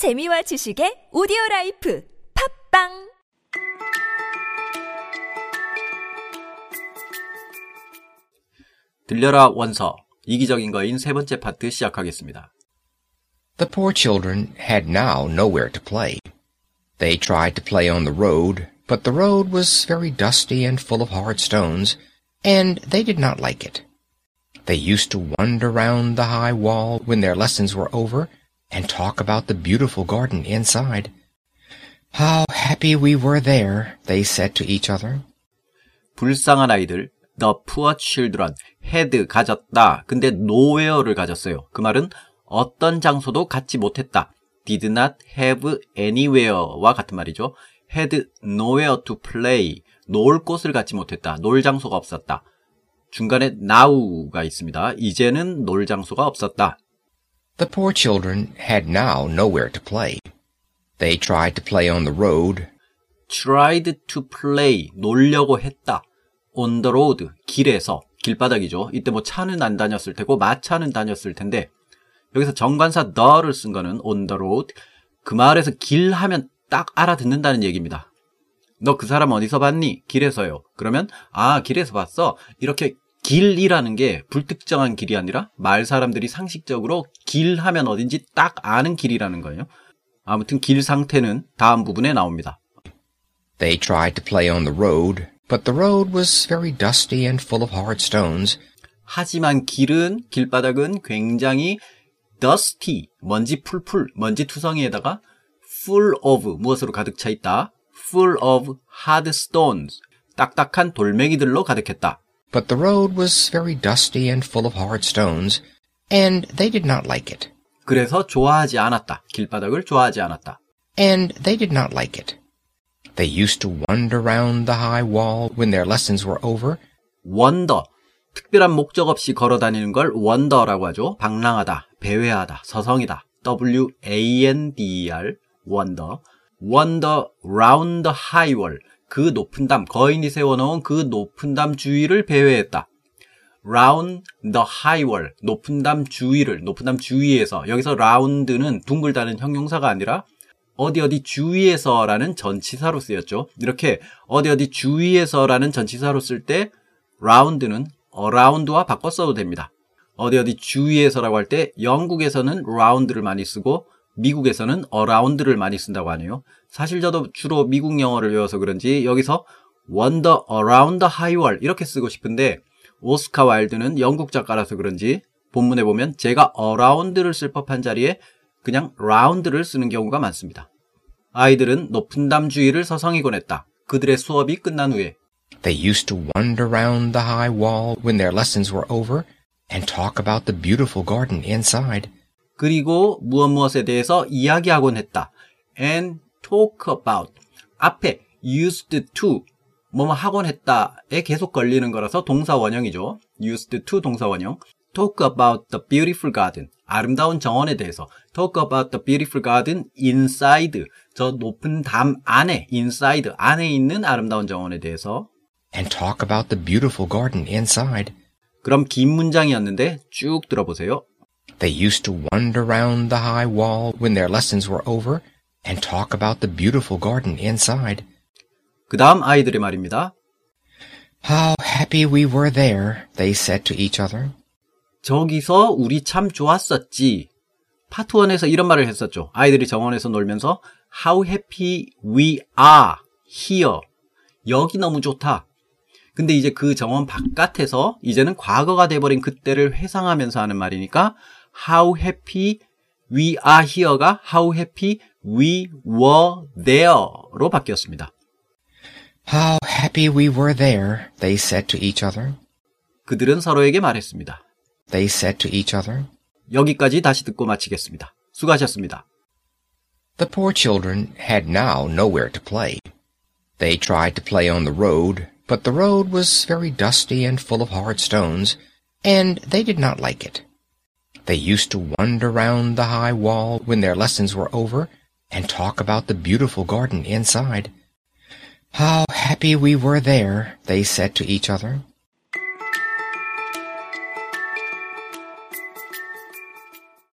재미와 지식의 오디오 라이프 팝빵 들려라 원서 이기적인 거인 세 번째 파트 시작하겠습니다. The poor children had now nowhere to play. They tried to play on the road, but the road was very dusty and full of hard stones, and they did not like it. They used to wander round the high wall when their lessons were over and talk about the beautiful garden inside. How happy we were there, they said to each other. 불쌍한 아이들 The poor children had 가졌다. 근데 nowhere를 가졌어요. 그 말은 어떤 장소도 갖지 못했다. did not have anywhere와 같은 말이죠. had nowhere to play. 놀 곳을 갖지 못했다. 놀 장소가 없었다. 중간에 now가 있습니다. 이제는 놀 장소가 없었다. The poor children had now nowhere to play. They tried to play on the road, tried to play 놀려고 했다. on the road 길에서 길바닥이죠. 이때 뭐 차는 안 다녔을 테고 마차는 다녔을 텐데 여기서 정관사 the를 쓴 거는 on the road 그 마을에서 길 하면 딱 알아듣는다는 얘기입니다. 너 그 사람 어디서 봤니? 길에서요. 그러면 아 길에서 봤어. 이렇게 길이라는 게 불특정한 길이 아니라 말 사람들이 상식적으로 길 하면 어딘지 딱 아는 길이라는 거예요. 아무튼 길 상태는 다음 부분에 나옵니다. They tried to play on the road, but the road was very dusty and full of hard stones, 하지만 길은 길바닥은 굉장히 dusty 먼지 풀풀 먼지 투성이에다가 full of 무엇으로 가득 차 있다. full of hard stones 딱딱한 돌멩이들로 가득했다. but the road was very dusty and full of hard stones, and they did not like it. 그래서 좋아하지 않았다. 길바닥을 좋아하지 않았다. And they did not like it. They used to wander round the high wall when their lessons were over, 원더 특별한 목적 없이 걸어 다니는 걸 원더라고 하죠. 방랑하다, 배회하다, 서성이다. W A N D E R 원더. 원더 round the high wall. 그 높은 담, 거인이 세워놓은 그 높은 담 주위를 배회했다. round the high wall. 높은 담 주위를, 높은 담 주위에서. 여기서 round는 둥글다는 형용사가 아니라 어디 어디 주위에서라는 전치사로 쓰였죠. 이렇게 어디 어디 주위에서라는 전치사로 쓸 때 round는 around와 바꿔 써도 됩니다. 어디 어디 주위에서라고 할 때 영국에서는 round를 많이 쓰고 미국에서는 around를 많이 쓴다고 하네요. 사실 저도 주로 미국 영어를 외워서 그런지 여기서 wander around the high wall 이렇게 쓰고 싶은데 오스카 와일드는 영국 작가라서 그런지 본문에 보면 제가 around를 쓸 법한 자리에 그냥 round를 쓰는 경우가 많습니다. 아이들은 높은 담 주위를 서성이곤 했다. 그들의 수업이 끝난 후에 They used to wander round the high wall when their lessons were over and talk about the beautiful garden inside. 그리고 무엇 무엇에 대해서 이야기하곤 했다. and talk about 앞에 used to 뭐뭐 하곤 했다에 계속 걸리는 거라서 동사 원형이죠. used to 동사 원형. talk about the beautiful garden 아름다운 정원에 대해서 talk about the beautiful garden inside 저 높은 담 안에 inside 안에 있는 아름다운 정원에 대해서 and talk about the beautiful garden inside. 그럼 긴 문장이었는데 쭉 들어보세요. They used to wander round the high wall when their lessons were over and talk about the beautiful garden inside. 그 다음 아이들의 말입니다. How happy we were there, they said to each other. 저기서 우리 참 좋았었지. 파트 1에서 이런 말을 했었죠. 아이들이 정원에서 놀면서 How happy we are here. 여기 너무 좋다. 근데 이제 그 정원 바깥에서 이제는 과거가 돼버린 그때를 회상하면서 하는 말이니까 How happy we are here가 How happy we were there로 바뀌었습니다. How happy we were there, they said to each other. 그들은 서로에게 말했습니다. They said to each other. 여기까지 다시 듣고 마치겠습니다. 수고하셨습니다. The poor children had now nowhere to play. They tried to play on the road, but the road was very dusty and full of hard stones, and they did not like it. They used to wander round the high wall when their lessons were over and talk about the beautiful garden inside. How happy we were there, they said to each other.